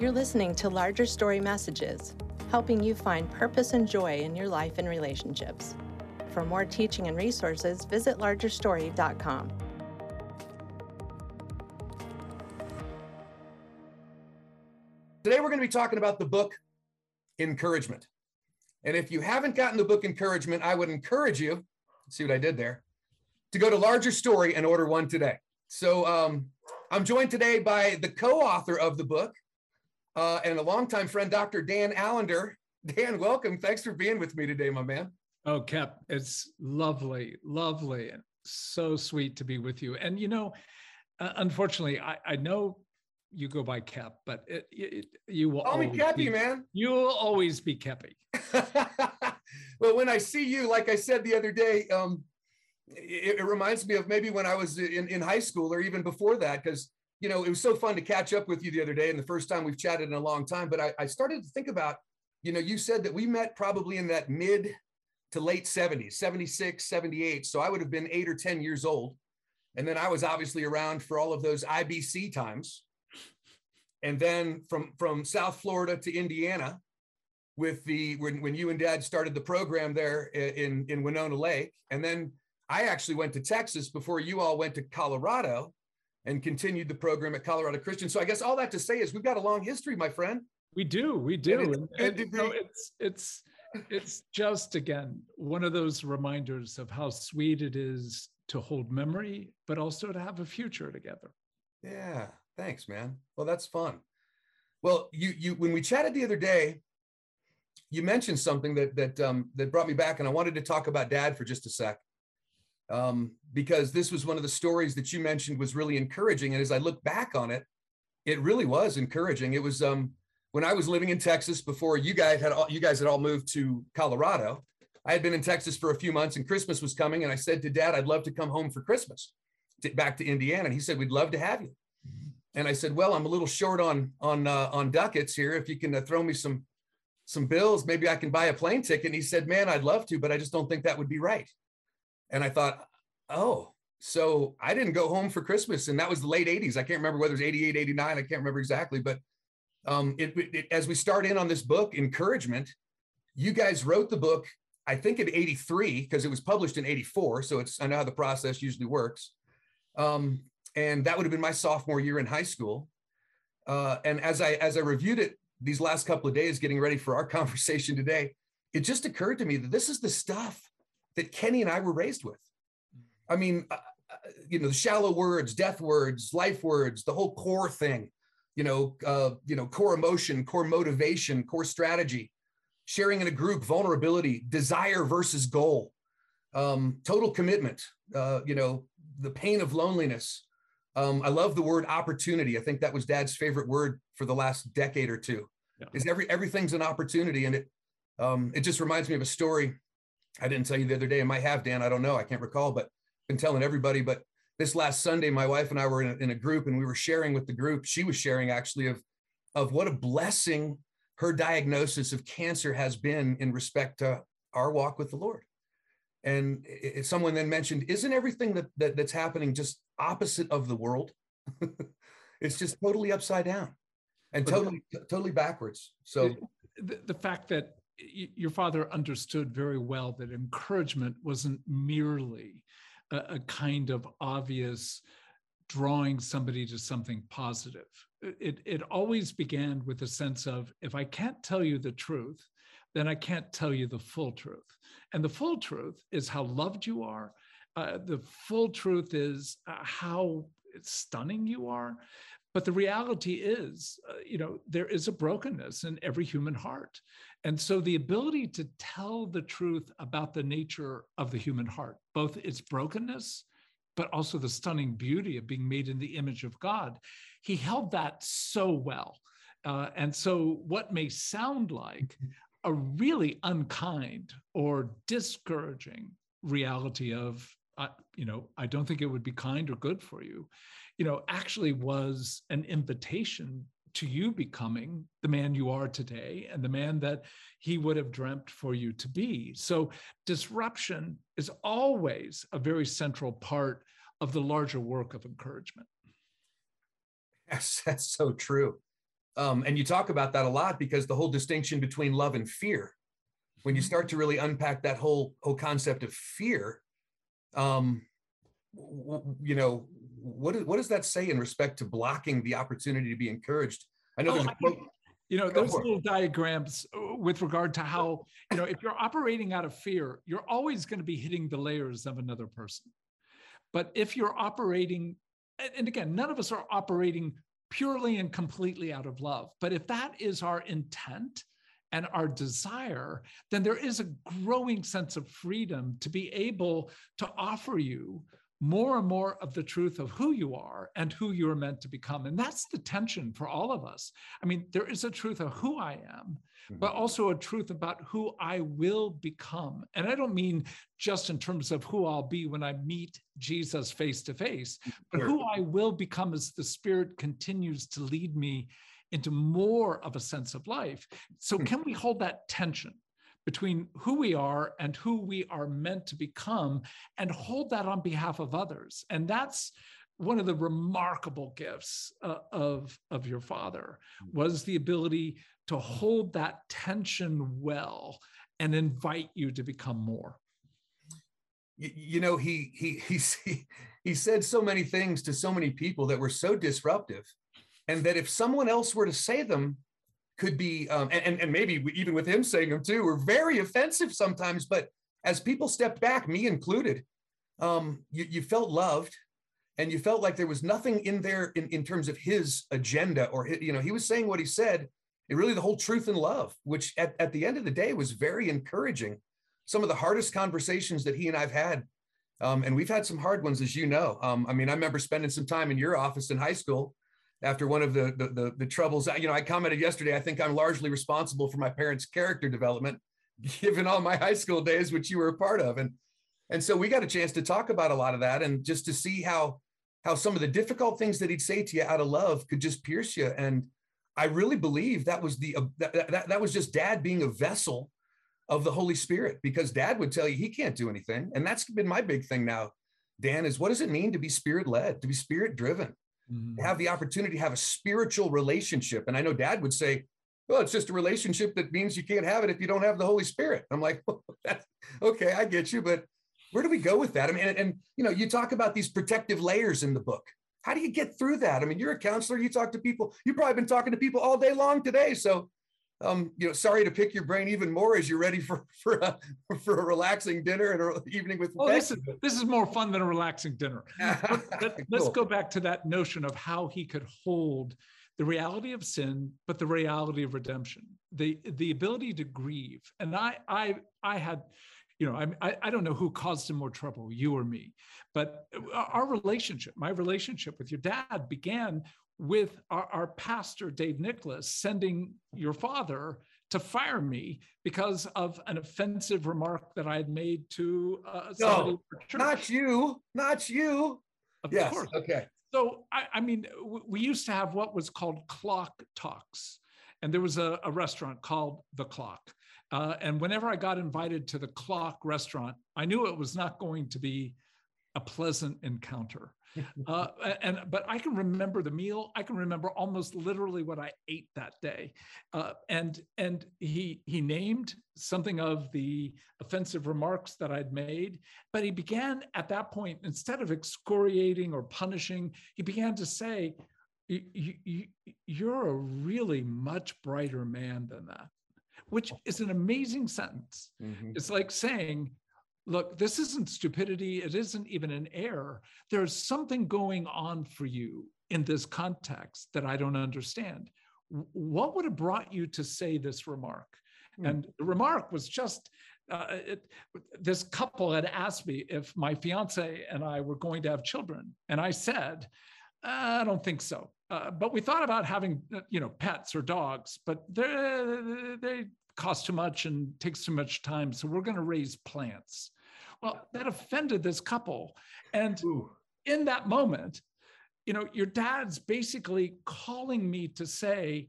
You're listening to Larger Story Messages, helping you find purpose and joy in your life and relationships. For more teaching and resources, visit largerstory.com. Today, we're going to be talking about the book Encouragement. And if you haven't gotten the book Encouragement, I would encourage you, see what I did there, to go to Larger Story and order one today. So um, I'm joined today by the co author of the book uh, and a longtime friend, Dr. Dan Allender. Dan, welcome. Thanks for being with me today, my man. Oh, Kep, it's lovely, lovely, and so sweet to be with you. And you know, uh, unfortunately, I, I know you go by Kep, but it, it, you will call me Cappy, be, man. You will always be Cappy. well, when I see you, like I said the other day, um, it, it, reminds me of maybe when I was in, in high school or even before that, because you know it was so fun to catch up with you the other day, and the first time we've chatted in a long time. But I, I started to think about, you know, you said that we met probably in that mid to late 70s, 76, 78. So I would have been eight or 10 years old. And then I was obviously around for all of those IBC times and then from from South Florida to Indiana with the when, when you and dad started the program there in in Winona Lake and then I actually went to Texas before you all went to Colorado and continued the program at Colorado Christian. So I guess all that to say is we've got a long history my friend. We do we do. And, and, and it's it's it's just again one of those reminders of how sweet it is to hold memory but also to have a future together. Yeah Thanks, man. Well, that's fun. Well, you you when we chatted the other day, you mentioned something that that um, that brought me back, and I wanted to talk about Dad for just a sec, um, because this was one of the stories that you mentioned was really encouraging. And as I look back on it, it really was encouraging. It was um, when I was living in Texas before you guys had all, you guys had all moved to Colorado. I had been in Texas for a few months, and Christmas was coming, and I said to Dad, "I'd love to come home for Christmas, to, back to Indiana." And he said, "We'd love to have you." and I said, "Well, I'm a little short on on uh, on ducats here. If you can uh, throw me some some bills, maybe I can buy a plane ticket." And he said, "Man, I'd love to, but I just don't think that would be right." And I thought, "Oh, so I didn't go home for Christmas, and that was the late '80s. I can't remember whether it was '88, '89. I can't remember exactly, but um, it, it, as we start in on this book, encouragement. You guys wrote the book, I think in '83 because it was published in '84. So it's I know how the process usually works. Um, and that would have been my sophomore year in high school. Uh, and as I as I reviewed it these last couple of days, getting ready for our conversation today, it just occurred to me that this is the stuff that Kenny and I were raised with. I mean, uh, uh you know, the shallow words, death words, life words, the whole core thing. You know, uh, you know, core emotion, core motivation, core strategy, sharing in a group, vulnerability, desire versus goal, um, total commitment. Uh, you know, the pain of loneliness, um, I love the word opportunity. I think that was Dad's favorite word for the last decade or two. Yeah. Is every everything's an opportunity, and it um, it just reminds me of a story I didn't tell you the other day. I might have Dan. I don't know. I can't recall, but been telling everybody. But this last Sunday, my wife and I were in a, in a group, and we were sharing with the group. She was sharing actually of of what a blessing her diagnosis of cancer has been in respect to our walk with the Lord. And it, someone then mentioned, isn't everything that, that that's happening just opposite of the world? it's just totally upside down and but totally the, totally backwards. So the, the fact that your father understood very well that encouragement wasn't merely a, a kind of obvious drawing somebody to something positive. It, it always began with a sense of if I can't tell you the truth, then I can't tell you the full truth. And the full truth is how loved you are. Uh, the full truth is uh, how stunning you are. But the reality is, uh, you know, there is a brokenness in every human heart. And so the ability to tell the truth about the nature of the human heart, both its brokenness, but also the stunning beauty of being made in the image of God, he held that so well. Uh, and so, what may sound like a really unkind or discouraging reality of uh, you know i don't think it would be kind or good for you you know actually was an invitation to you becoming the man you are today and the man that he would have dreamt for you to be. So disruption is always a very central part of the larger work of encouragement. Yes that's so true. Um, and you talk about that a lot because the whole distinction between love and fear, when you start to really unpack that whole whole concept of fear, um, you know, what what does that say in respect to blocking the opportunity to be encouraged? I know Oh, there's a quote. You know, those little diagrams uh, with regard to how, you know, if you're operating out of fear, you're always going to be hitting the layers of another person. But if you're operating, and again, none of us are operating purely and completely out of love. But if that is our intent and our desire, then there is a growing sense of freedom to be able to offer you more and more of the truth of who you are and who you're meant to become. And that's the tension for all of us. I mean, there is a truth of who I am, but also a truth about who I will become. And I don't mean just in terms of who I'll be when I meet Jesus face to face, but Sure. who I will become as the Spirit continues to lead me into more of a sense of life. So, Hmm. can we hold that tension? Between who we are and who we are meant to become, and hold that on behalf of others. And that's one of the remarkable gifts uh, of, of your father was the ability to hold that tension well and invite you to become more. you, know he he he he said so many things to so many people that were so disruptive and that if someone else were to say them could be um, and, and maybe even with him saying them too were very offensive sometimes but as people stepped back me included um, you, you felt loved and you felt like there was nothing in there in, in terms of his agenda or hi- you know he was saying what he said and really the whole truth and love which at, at the end of the day was very encouraging some of the hardest conversations that he and I've had. Um, and we've had some hard ones, as you know. Um, I mean, I remember spending some time in your office in high school after one of the, the the the troubles. You know, I commented yesterday. I think I'm largely responsible for my parents' character development, given all my high school days, which you were a part of. And and so we got a chance to talk about a lot of that, and just to see how how some of the difficult things that he'd say to you out of love could just pierce you. And I really believe that was the uh, that, that, that was just dad being a vessel of the Holy Spirit because dad would tell you he can't do anything. And that's been my big thing now, Dan, is what does it mean to be spirit led, to be spirit driven, to have the opportunity to have a spiritual relationship? And I know dad would say, well, it's just a relationship that means you can't have it if you don't have the Holy Spirit. I'm like, well, okay, I get you. But where do we go with that? I mean, and, and, you know, you talk about these protective layers in the book. How do you get through that? I mean, you're a counselor, you talk to people, you've probably been talking to people all day long today. So um, you know, sorry to pick your brain even more as you're ready for for a, for a relaxing dinner and an evening with Oh, this is this is more fun than a relaxing dinner. Let, us Cool. go back to that notion of how he could hold the reality of sin, but the reality of redemption, the the ability to grieve. And I I I had, you know, I I, I don't know who caused him more trouble, you or me, but our relationship, my relationship with your dad, began with our, our pastor Dave Nicholas sending your father to fire me because of an offensive remark that I had made to uh, somebody No. Not you, not you. Of Yes. course. Okay. So I, I mean, w- we used to have what was called clock talks, and there was a, a restaurant called the Clock. Uh, and whenever I got invited to the Clock restaurant, I knew it was not going to be a pleasant encounter. Uh, and but I can remember the meal. I can remember almost literally what I ate that day. Uh, and and he he named something of the offensive remarks that I'd made, but he began at that point instead of excoriating or punishing, he began to say, "You- you, you, "You're a really much brighter man than that," which is an amazing sentence. Mhm. It's like saying, look, this isn't stupidity. It isn't even an error. There's something going on for you in this context that I don't understand. What would have brought you to say this remark? Hmm. And the remark was just uh, it, this couple had asked me if my fiance and I were going to have children. And I said, I don't think so. Uh, but we thought about having, uh, you know, pets or dogs, but they they cost too much and takes too much time. So we're going to raise plants. Well, that offended this couple. And Ooh. in that moment, you know, your dad's basically calling me to say,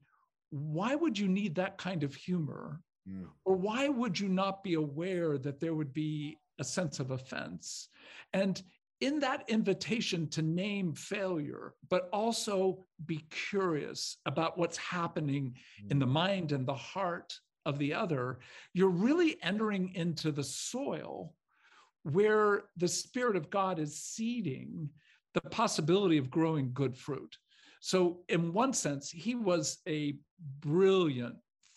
why would you need that kind of humor? Mm. Or why would you not be aware that there would be a sense of offense? And in that invitation to name failure, but also be curious about what's happening in the mind and the heart of the other, you're really entering into the soil where the Spirit of God is seeding the possibility of growing good fruit. So, in one sense, he was a brilliant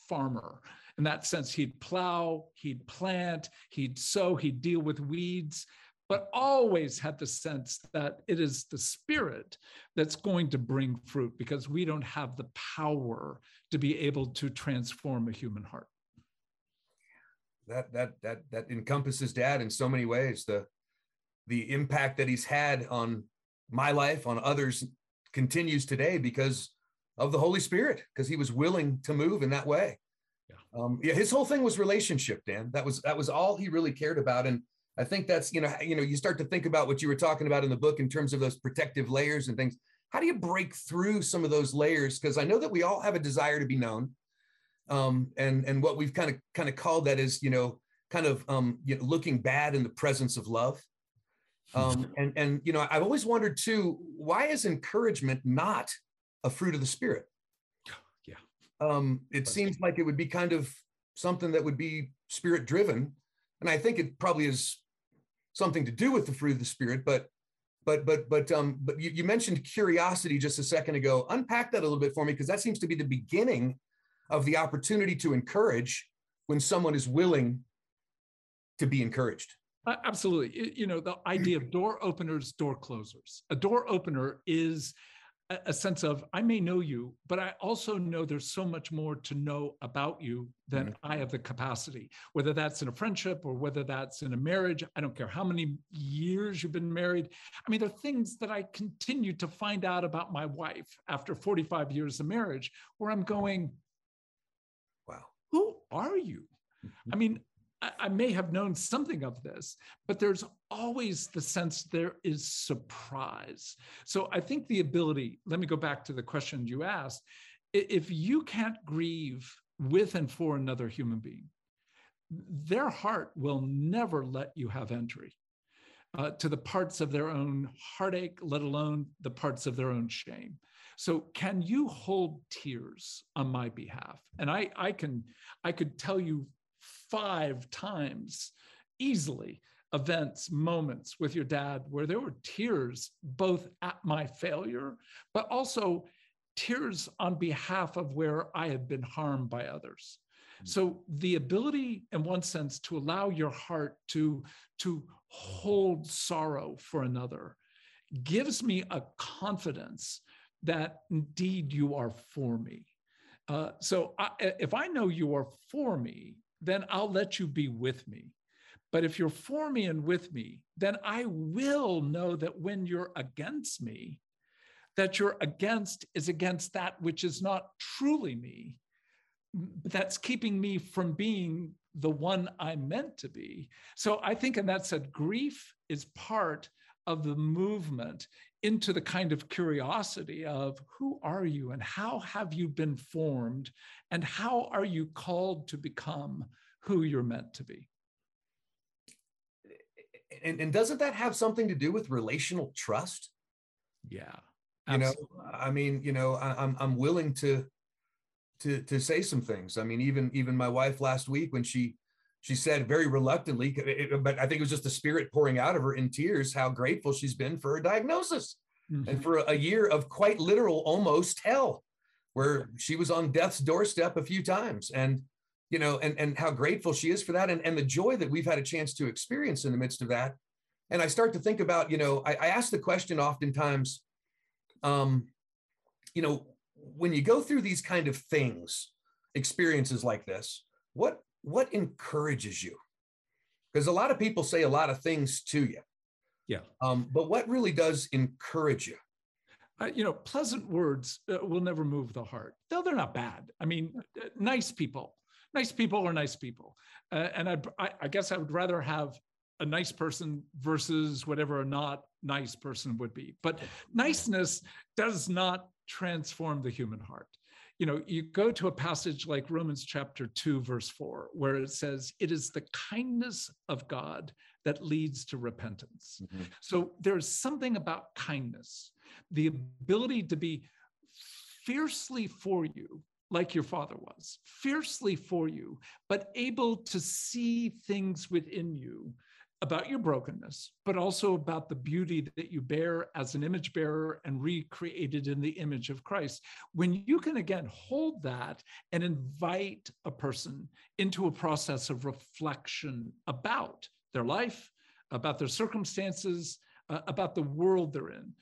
farmer. In that sense, he'd plow, he'd plant, he'd sow, he'd deal with weeds, but always had the sense that it is the Spirit that's going to bring fruit because we don't have the power to be able to transform a human heart. That that that that encompasses dad in so many ways. The the impact that he's had on my life, on others, continues today because of the Holy Spirit, because he was willing to move in that way. Yeah. Um, yeah, his whole thing was relationship, Dan. That was that was all he really cared about. And I think that's, you know, you know, you start to think about what you were talking about in the book in terms of those protective layers and things. How do you break through some of those layers? Because I know that we all have a desire to be known. Um, and and what we've kind of kind of called that is, you know, kind of um, you know, looking bad in the presence of love. Um, and and you know, I've always wondered too, why is encouragement not a fruit of the spirit? Yeah. Um, it seems like it would be kind of something that would be spirit driven. And I think it probably is something to do with the fruit of the spirit, but but but but um but you, you mentioned curiosity just a second ago. Unpack that a little bit for me because that seems to be the beginning of the opportunity to encourage when someone is willing to be encouraged. Uh, absolutely. You know, the idea of door openers, door closers. A door opener is a sense of I may know you, but I also know there's so much more to know about you than mm-hmm. I have the capacity. Whether that's in a friendship or whether that's in a marriage, I don't care how many years you've been married. I mean, there are things that I continue to find out about my wife after 45 years of marriage where I'm going, who are you? I mean, I may have known something of this, but there's always the sense there is surprise. So I think the ability, let me go back to the question you asked. If you can't grieve with and for another human being, their heart will never let you have entry uh, to the parts of their own heartache, let alone the parts of their own shame. So can you hold tears on my behalf? And I, I can, I could tell you five times easily events, moments with your dad where there were tears both at my failure, but also tears on behalf of where I had been harmed by others. Hmm. So the ability, in one sense, to allow your heart to, to hold sorrow for another gives me a confidence that indeed you are for me. Uh, so I, if I know you are for me, then I'll let you be with me. But if you're for me and with me, then I will know that when you're against me, that you're against is against that which is not truly me, that's keeping me from being the one I'm meant to be. So I think, and that said, grief is part of the movement into the kind of curiosity of who are you and how have you been formed and how are you called to become who you're meant to be and, and doesn't that have something to do with relational trust yeah absolutely. you know i mean you know I, i'm i'm willing to to to say some things i mean even even my wife last week when she she said very reluctantly, but I think it was just the spirit pouring out of her in tears, how grateful she's been for a diagnosis mm-hmm. and for a year of quite literal almost hell, where she was on death's doorstep a few times. And, you know, and, and how grateful she is for that and, and the joy that we've had a chance to experience in the midst of that. And I start to think about, you know, I, I ask the question oftentimes, um, you know, when you go through these kind of things, experiences like this, what what encourages you? Because a lot of people say a lot of things to you. Yeah. Um, but what really does encourage you? Uh, you know, pleasant words uh, will never move the heart. Though they're not bad. I mean, uh, nice people, nice people are nice people. Uh, and I, I guess I would rather have a nice person versus whatever a not nice person would be. But niceness does not transform the human heart. You know, you go to a passage like Romans chapter 2, verse 4, where it says, It is the kindness of God that leads to repentance. Mm-hmm. So there's something about kindness, the ability to be fiercely for you, like your father was, fiercely for you, but able to see things within you about your brokenness, but also about the beauty that you bear as an image bearer and recreated in the image of Christ. When you can again hold that and invite a person into a process of reflection about their life, about their circumstances, uh, about the world they're in,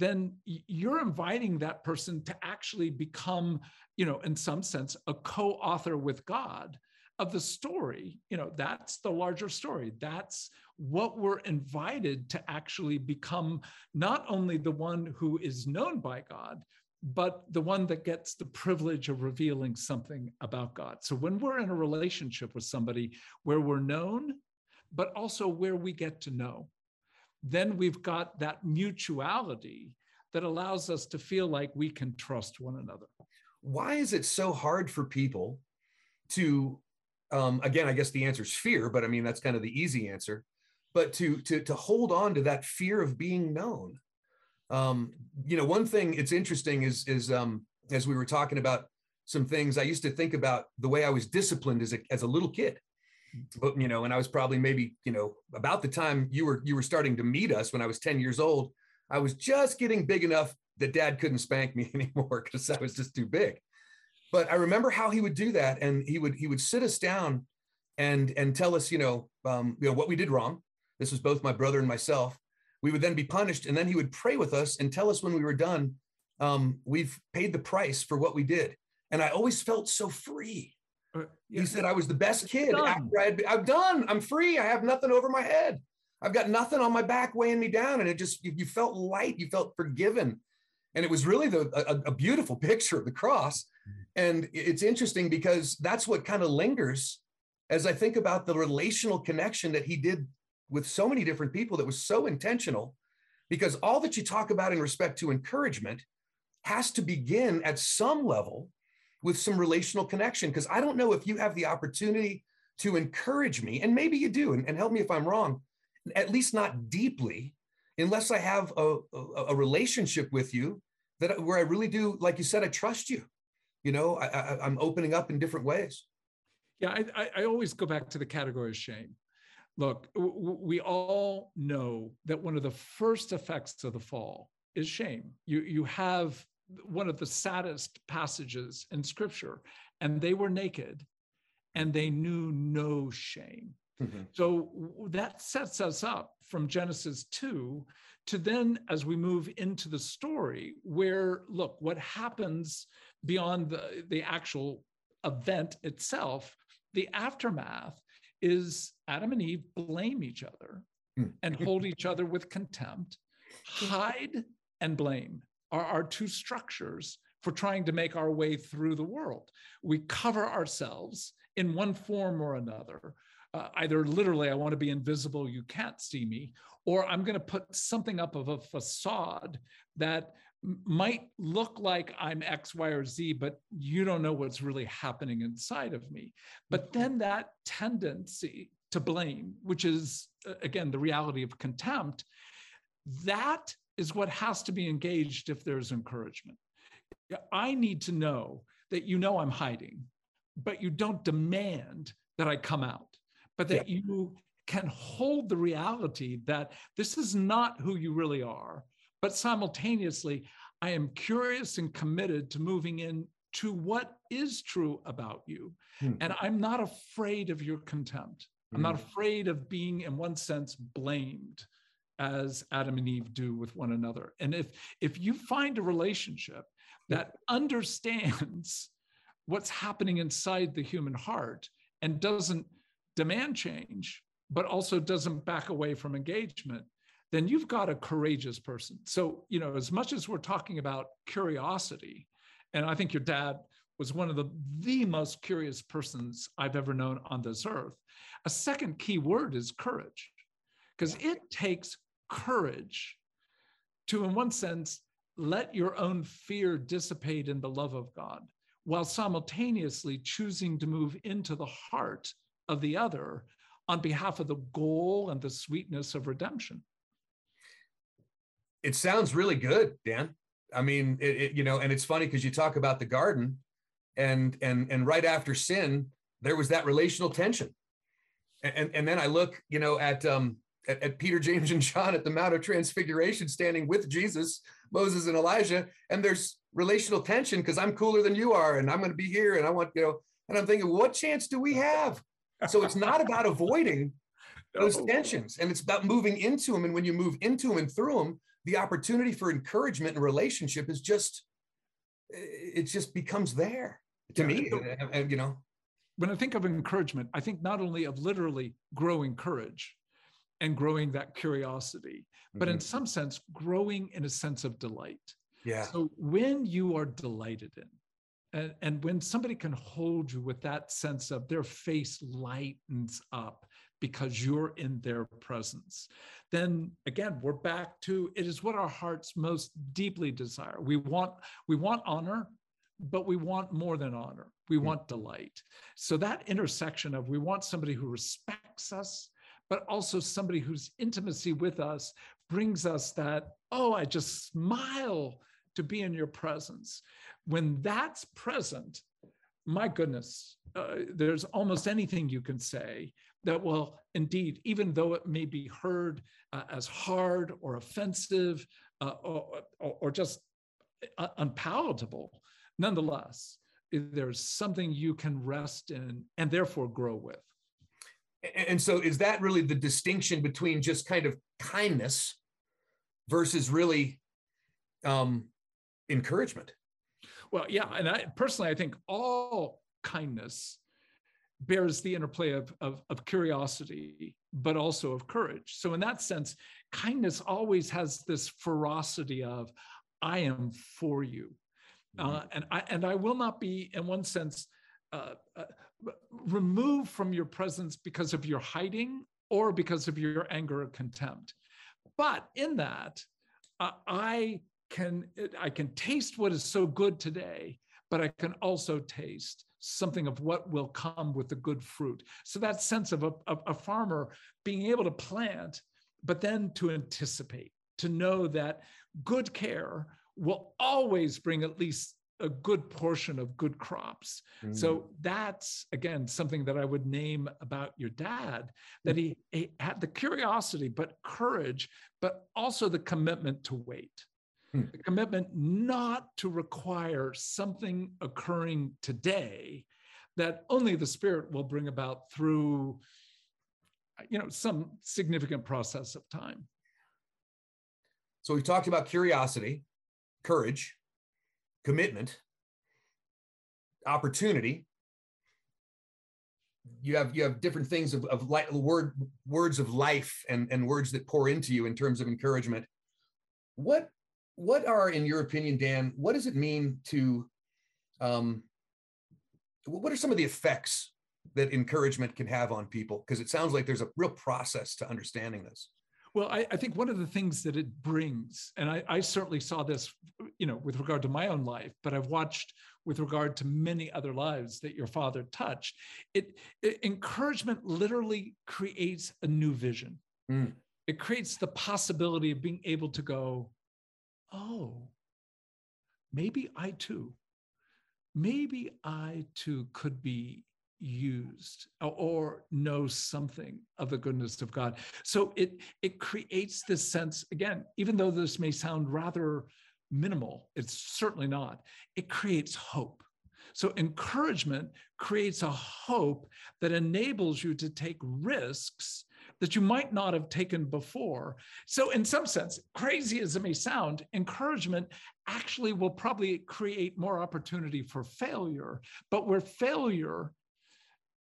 then you're inviting that person to actually become, you know, in some sense, a co author with God of the story. You know, that's the larger story. That's what we're invited to actually become not only the one who is known by God, but the one that gets the privilege of revealing something about God. So when we're in a relationship with somebody where we're known, but also where we get to know, then we've got that mutuality that allows us to feel like we can trust one another. Why is it so hard for people to, um, again, I guess the answer is fear, but I mean, that's kind of the easy answer, but to, to, to hold on to that fear of being known. Um, you know, one thing it's interesting is, is um, as we were talking about some things, I used to think about the way I was disciplined as a, as a little kid. But you know and i was probably maybe you know about the time you were you were starting to meet us when i was 10 years old i was just getting big enough that dad couldn't spank me anymore because i was just too big but i remember how he would do that and he would he would sit us down and and tell us you know um, you know what we did wrong this was both my brother and myself we would then be punished and then he would pray with us and tell us when we were done um, we've paid the price for what we did and i always felt so free uh, yeah. He said I was the best kid. After I had, I'm done. I'm free. I have nothing over my head. I've got nothing on my back weighing me down. And it just you, you felt light. You felt forgiven. And it was really the a, a beautiful picture of the cross. And it's interesting because that's what kind of lingers as I think about the relational connection that he did with so many different people that was so intentional. Because all that you talk about in respect to encouragement has to begin at some level with some relational connection because I don't know if you have the opportunity to encourage me, and maybe you do, and, and help me if I'm wrong, at least not deeply, unless I have a, a, a, relationship with you that where I really do, like you said, I trust you. You know, I, am opening up in different ways. Yeah, I, I always go back to the category of shame. Look, we all know that one of the first effects of the fall is shame. You you have one of the saddest passages in scripture. And they were naked and they knew no shame. Mm-hmm. So that sets us up from Genesis 2 to then, as we move into the story, where look, what happens beyond the, the actual event itself, the aftermath is Adam and Eve blame each other mm. and hold each other with contempt, hide and blame are our two structures for trying to make our way through the world. We cover ourselves in one form or another. Uh, either literally, I want to be invisible, you can't see me, or I'm going to put something up of a facade that might look like I'm X, Y, or Z, but you don't know what's really happening inside of me. But mm-hmm. then that tendency to blame, which is, again, the reality of contempt, that is what has to be engaged if there's encouragement. I need to know that you know I'm hiding, but you don't demand that I come out, but that yeah. you can hold the reality that this is not who you really are, but simultaneously, I am curious and committed to moving in to what is true about you. Hmm. And I'm not afraid of your contempt. I'm not hmm. afraid of being, in one sense, blamed as Adam and Eve do with one another. And if if you find a relationship that understands what's happening inside the human heart and doesn't demand change, but also doesn't back away from engagement, then you've got a courageous person. So, you know, as much as we're talking about curiosity, and I think your dad was one of the the most curious persons I've ever known on this earth. A second key word is courage because it takes courage to, in one sense, let your own fear dissipate in the love of God while simultaneously choosing to move into the heart of the other on behalf of the goal and the sweetness of redemption. It sounds really good, Dan. I mean, it, it, you know, and it's funny because you talk about the garden, and and and right after sin, there was that relational tension, and and then I look, you know, at um at, at Peter, James, and John at the Mount of Transfiguration, standing with Jesus, Moses, and Elijah, and there's relational tension because I'm cooler than you are, and I'm going to be here, and I want you know, and I'm thinking, what chance do we have? So it's not about avoiding those tensions, and it's about moving into them. And when you move into them and through them, the opportunity for encouragement and relationship is just, it just becomes there to yeah. me. You know, when I think of encouragement, I think not only of literally growing courage and growing that curiosity, but mm-hmm. in some sense, growing in a sense of delight. Yeah. So when you are delighted in, and, and when somebody can hold you with that sense of their face lightens up because you're in their presence, then again, we're back to it is what our hearts most deeply desire. We want, we want honor, but we want more than honor. We mm-hmm. want delight. So that intersection of we want somebody who respects us, but also somebody whose intimacy with us brings us that, oh, I just smile to be in your presence. When that's present, my goodness, uh, there's almost anything you can say that will indeed, even though it may be heard uh, as hard or offensive uh, or, or, or, just unpalatable, nonetheless, there's something you can rest in and therefore grow with. And so, is that really the distinction between just kind of kindness versus really um, encouragement. Well, yeah, and I personally, I think all kindness bears the interplay of, of, of, curiosity, but also of courage. So, in that sense, kindness always has this ferocity of, I am for you. Uh, mm-hmm. Uh, and, I, and I will not be, in one sense, uh, uh, removed from your presence because of your hiding or because of your anger or contempt. But in that, uh, I can I can taste what is so good today, but I can also taste something of what will come with the good fruit. So that sense of a, a, a farmer being able to plant, but then to anticipate, to know that good care will always bring at least a good portion of good crops. Mm. So that's again something that I would name about your dad that he, he, had the curiosity, but courage, but also the commitment to wait. Hmm. the commitment not to require something occurring today that only the spirit will bring about through you know some significant process of time. So we've talked about curiosity courage commitment opportunity. You have you have different things of, of light, word words of life and, and words that pour into you in terms of encouragement. What what are, in your opinion, Dan, what does it mean to, um, what are some of the effects that encouragement can have on people? Because it sounds like there's a real process to understanding this. Well, I, I, think one of the things that it brings, and I, I, certainly saw this, you know, with regard to my own life, but I've watched with regard to many other lives that your father touched. It, it encouragement literally creates a new vision. Mm. It creates the possibility of being able to go, oh, maybe I too, maybe I too could be used or know something of the goodness of God. So it it creates this sense again, even though this may sound rather minimal, it's certainly not. It creates hope. So encouragement creates a hope that enables you to take risks that you might not have taken before. So, in some sense, crazy as it may sound, encouragement actually will probably create more opportunity for failure, but where failure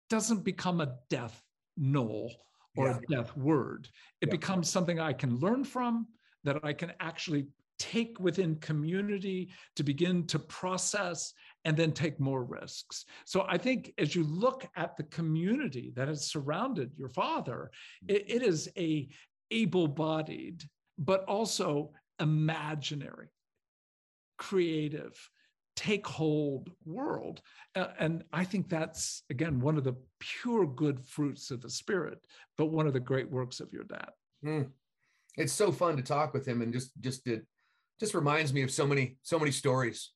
doesn't become a death knoll or yeah. a death word, it yeah. becomes something I can learn from, that I can actually take within community to begin to process and then take more risks. So I think as you look at the community that has surrounded your father, it, it is a able-bodied, but also imaginary creative, take hold world. Uh, and I think that's, again, one of the pure good fruits of the Spirit, but one of the great works of your dad. Mm. It's so fun to talk with him and just, just, it just reminds me of so many, so many stories.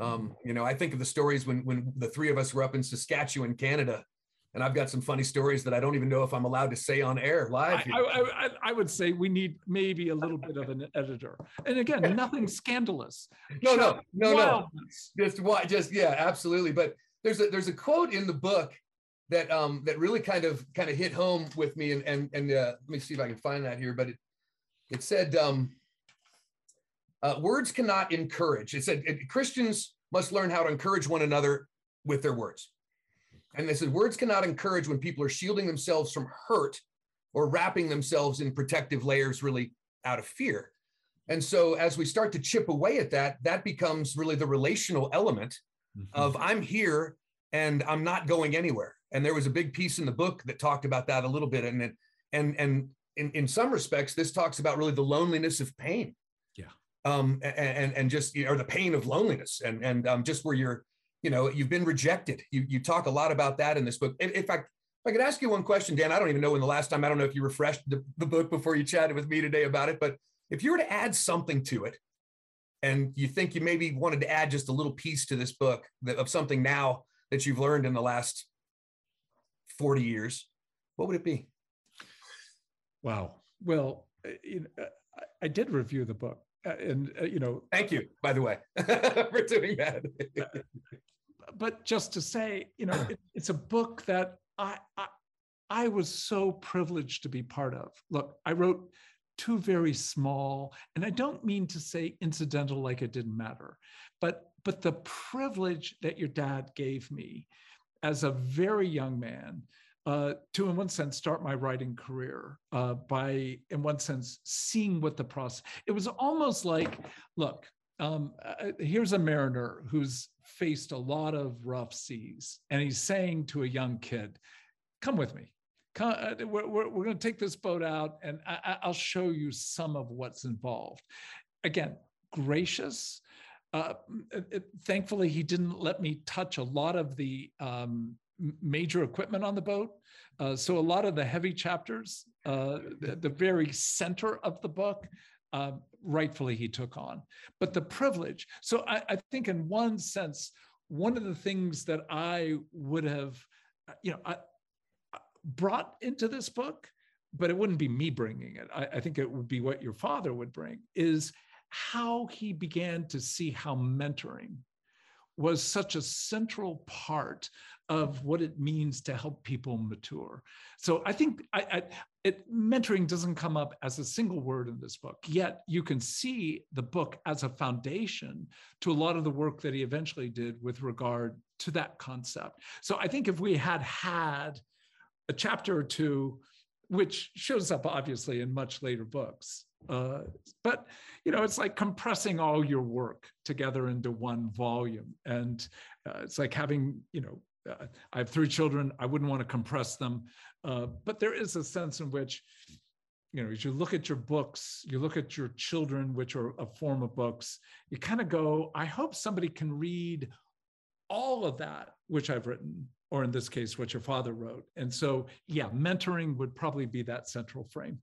Um, you know, I think of the stories when, when the three of us were up in Saskatchewan, Canada, and I've got some funny stories that I don't even know if I'm allowed to say on air live. I, I, I, I, would say we need maybe a little bit of an editor. And again, nothing scandalous. No, no, no, wildness. no. Just what? Just yeah, absolutely. But there's a there's a quote in the book that um that really kind of kind of hit home with me. And and and uh, let me see if I can find that here. But it it said um, uh, words cannot encourage. It said it, Christians must learn how to encourage one another with their words. And they said words cannot encourage when people are shielding themselves from hurt or wrapping themselves in protective layers really out of fear. And so as we start to chip away at that, that becomes really the relational element mm-hmm. of I'm here and I'm not going anywhere. And there was a big piece in the book that talked about that a little bit. And it, and and in, in some respects, this talks about really the loneliness of pain. Um, and and just or the pain of loneliness and and um, just where you're you know you've been rejected you you talk a lot about that in this book in, in fact if I could ask you one question, Dan, I don't even know when the last time, I don't know if you refreshed the, the book before you chatted with me today about it, but if you were to add something to it and you think you maybe wanted to add just a little piece to this book that, of something now that you've learned in the last 40 years, what would it be? Wow. Well, uh, you know, I did review the book uh, and, uh, you know, thank you, by the way, for doing that but just to say, you know, it, it's a book that I, I I was so privileged to be part of. Look, I wrote two very small, and I don't mean to say incidental like it didn't matter, but but the privilege that your dad gave me as a very young man uh, to, in one sense, start my writing career uh, by, in one sense, seeing what the process. It was almost like, look, um, uh, here's a mariner who's faced a lot of rough seas, and he's saying to a young kid, "Come with me. Come, uh, we're, we're, we're going to take this boat out, and I, I'll show you some of what's involved." Again, gracious. Uh, it, it, thankfully, he didn't let me touch a lot of the um, major equipment on the boat. Uh, so a lot of the heavy chapters, uh, the, the, very center of the book, uh, rightfully he took on. But the privilege, so I, I, think in one sense, one of the things that I would have, uh, you know, I, brought into this book, but it wouldn't be me bringing it. I, I think it would be what your father would bring, is how he began to see how mentoring was such a central part of what it means to help people mature. So I think I, I, it, mentoring doesn't come up as a single word in this book, yet you can see the book as a foundation to a lot of the work that he eventually did with regard to that concept. So I think if we had had a chapter or two, which shows up obviously in much later books, uh, but you know, it's like compressing all your work together into one volume, and uh, it's like having you know uh, I have three children. I wouldn't want to compress them, uh, but there is a sense in which, you know, as you look at your books, you look at your children, which are a form of books. You kind of go, I hope somebody can read all of that which I've written, or in this case, what your father wrote. And so, yeah, mentoring would probably be that central frame.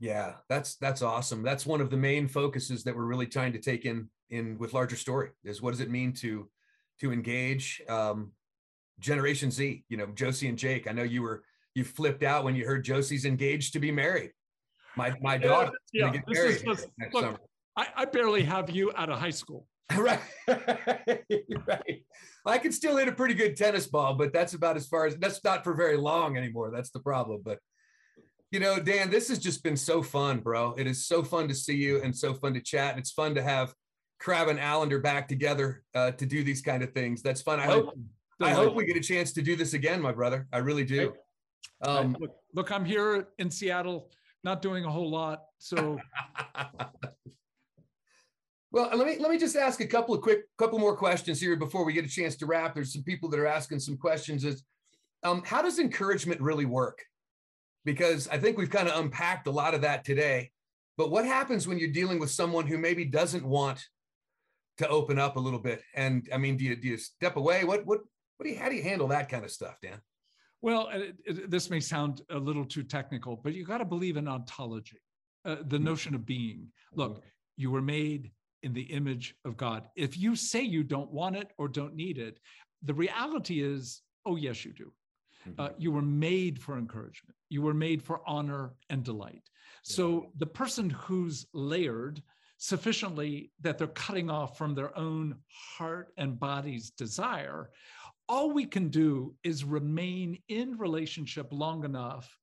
Yeah, that's that's awesome. That's one of the main focuses that we're really trying to take in in with larger story is what does it mean to to engage um, Generation Z. You know, Josie and Jake. I know you were you flipped out when you heard Josie's engaged to be married. My my daughter yeah, get married just, next look, summer. I, I barely have you out of high school. right, right. I can still hit a pretty good tennis ball, but that's about as far as that's not for very long anymore. That's the problem. But you know, Dan, this has just been so fun, bro. It is so fun to see you and so fun to chat. It's fun to have Crabb and Allender back together uh, to do these kind of things. That's fun. I hope I hope we get a chance to do this again, my brother. I really do. Um, look, look, I'm here in Seattle, not doing a whole lot. So, well, let me let me just ask a couple of quick, couple more questions here before we get a chance to wrap. There's some people that are asking some questions. Is um, how does encouragement really work? Because I think we've kind of unpacked a lot of that today. but what happens when you're dealing with someone who maybe doesn't want to open up a little bit? And I mean, do you do you step away? What what what do you how do you handle that kind of stuff, Dan? Well, it, it, this may sound a little too technical, but you got to believe in ontology, uh, the mm-hmm. notion of being. Look, you were made in the image of God. If you say you don't want it or don't need it, the reality is, oh, yes, you do. Mm-hmm. Uh, you were made for encouragement. You were made for honor and delight. So the person who's layered sufficiently that they're cutting off from their own heart and body's desire, all we can do is remain in relationship long enough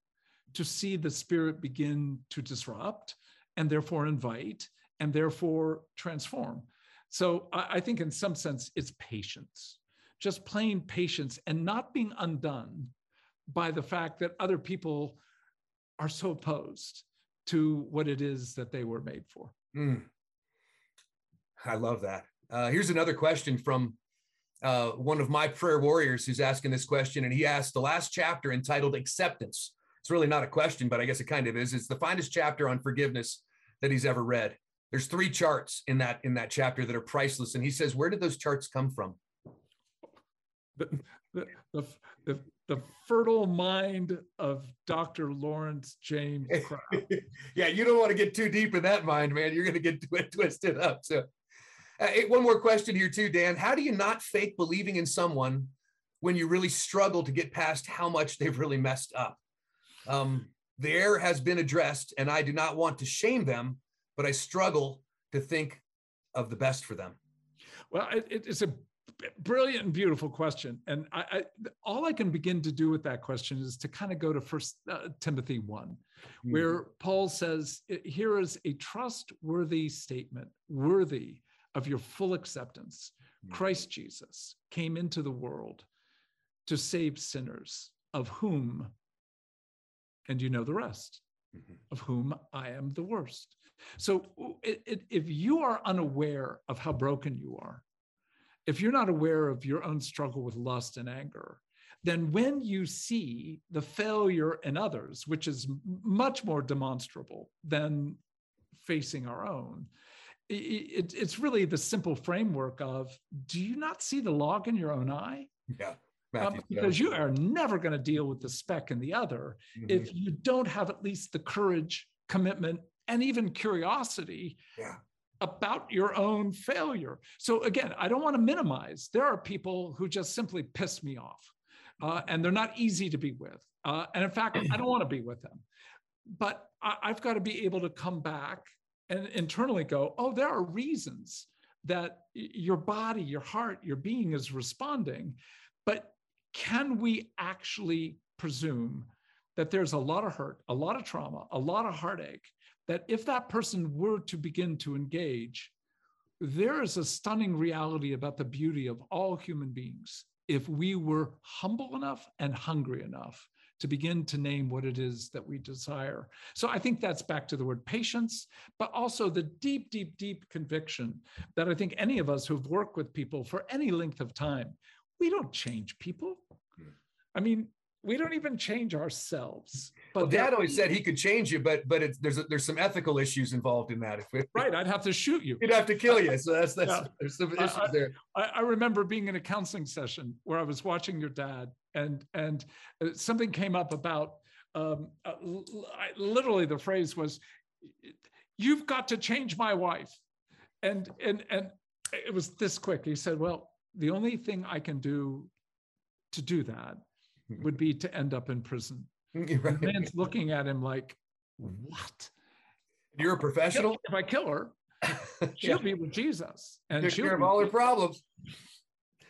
to see the spirit begin to disrupt and therefore invite and therefore transform. So I, think in some sense it's patience, just plain patience and not being undone by the fact that other people are so opposed to what it is that they were made for. Mm. I love that. Uh, here's another question from uh, one of my prayer warriors who's asking this question, and he asked the last chapter entitled Acceptance. It's really not a question, but I guess it kind of is. It's the finest chapter on forgiveness that he's ever read. There's three charts in that in that chapter that are priceless, and he says, "Where did those charts come from?" The, the, the, fertile mind of Dr. Lawrence James yeah, you don't want to get too deep in that mind, man. You're going to get twisted up. So uh, one more question here, too, Dan. How do you not fake believing in someone when you really struggle to get past how much they've really messed up? Um, the error has been addressed, and I do not want to shame them, but I struggle to think of the best for them. Well, it, it's a brilliant and beautiful question and I, I, all i can begin to do with that question is to kind of go to first uh, timothy 1 mm-hmm. where paul says here is a trustworthy statement worthy of your full acceptance. Mm-hmm. Christ Jesus came into the world to save sinners, of whom, and you know the rest, mm-hmm. of whom I am the worst. So it, it, if you are unaware of how broken you are, if you're not aware of your own struggle with lust and anger, then when you see the failure in others, which is much more demonstrable than facing our own, it, it's really the simple framework of do you not see the log in your own eye? Yeah. Um, because you are never going to deal with the speck in the other mm-hmm. if you don't have at least the courage, commitment, and even curiosity yeah. About your own failure. So, again, I don't want to minimize. There are people who just simply piss me off, uh, and they're not easy to be with. Uh, and in fact, I don't want to be with them. But I, I've got to be able to come back and internally go, oh, there are reasons that your body, your heart, your being is responding. But can we actually presume that there's a lot of hurt, a lot of trauma, a lot of heartache, that if that person were to begin to engage, there is a stunning reality about the beauty of all human beings if we were humble enough and hungry enough to begin to name what it is that we desire. So I think that's back to the word patience, but also the deep, deep, deep conviction that I think any of us who've worked with people for any length of time, we don't change people. Hmm. I mean, we don't even change ourselves. But well, Dad always said he could change you, but but it's, there's a, there's some ethical issues involved in that. Right, I'd have to shoot you. He'd have to kill you. So that's that's yeah. there's some issues I, there. I, I remember being in a counseling session where I was watching your dad, and and uh, something came up about um, uh, literally the phrase was, "You've got to change my wife," and and and it was this quick. He said, "Well, the only thing I can do to do that." would be to end up in prison. Right. The man's looking at him like, what? You're a professional. If I kill her, she'll be with Jesus and take care of all her problems.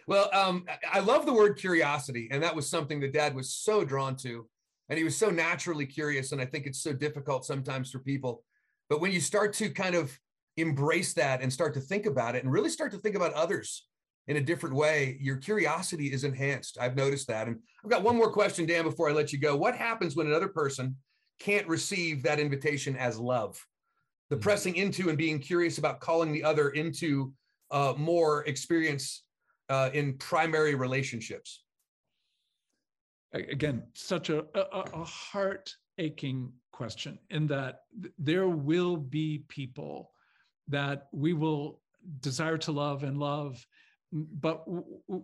Well, um, I love the word curiosity, and that was something that Dad was so drawn to, and he was so naturally curious. And I think it's so difficult sometimes for people, but when you start to kind of embrace that and start to think about it, and really start to think about others in a different way, your curiosity is enhanced. I've noticed that. And I've got one more question, Dan, before I let you go. What happens when another person can't receive that invitation as love? The mm-hmm. pressing into and being curious about calling the other into uh, more experience uh, in primary relationships. Again, such a, a, a heart aching question in that there will be people that we will desire to love and love but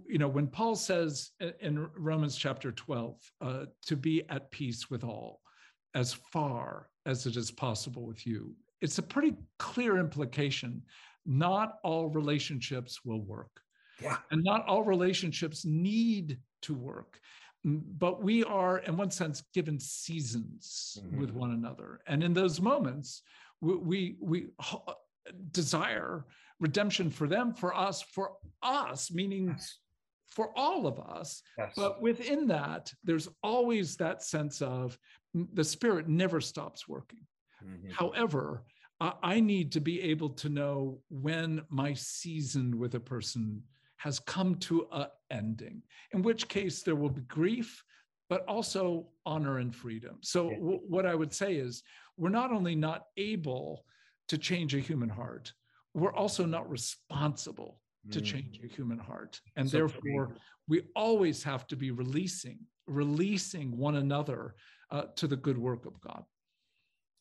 you know when paul says in romans chapter 12 uh, to be at peace with all as far as it is possible with you it's a pretty clear implication not all relationships will work yeah. and not all relationships need to work but we are in one sense given seasons mm-hmm. with one another and in those moments we we, we desire redemption for them, for us, for us, meaning yes. for all of us. Yes. But within that, there's always that sense of the Spirit never stops working. Mm-hmm. However, I need to be able to know when my season with a person has come to an ending, in which case there will be grief, but also honor and freedom. So, w- what I would say is, we're not only not able to change a human heart, we're also not responsible to mm. change a human heart. And so therefore, we always have to be releasing, releasing one another uh, to the good work of God.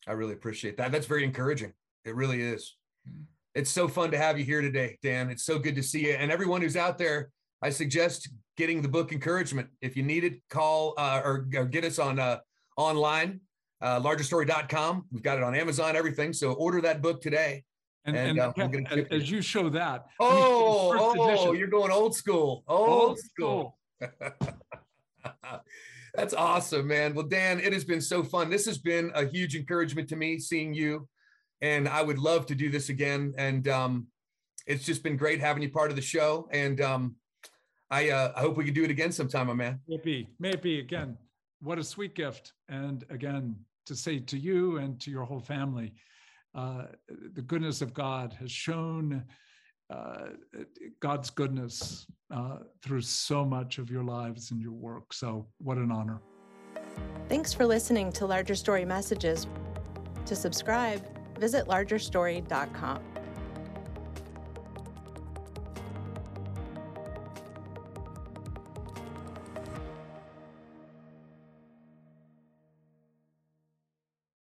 I really appreciate that. That's very encouraging. It really is. Mm. It's so fun to have you here today, Dan. It's so good to see you. And everyone who's out there, I suggest getting the book Encouragement. If you need it, call uh, or, or, get us on uh, online, uh, largerstory.com. We've got it on Amazon, everything. So order that book today. And, and, and uh, as, as you show that. Oh, oh, edition, you're going old school. Old, old school. school. That's awesome, man. Well, Dan, it has been so fun. This has been a huge encouragement to me seeing you. And I would love to do this again. And um, it's just been great having you part of the show. And um, I, uh, I hope we can do it again sometime, my man. Maybe, maybe again. What a sweet gift. And again, to say to you and to your whole family, uh, the goodness of God has shown uh, God's goodness uh, through so much of your lives and your work. So, what an honor. Thanks for listening to Larger Story Messages. To subscribe, visit largerstory.com.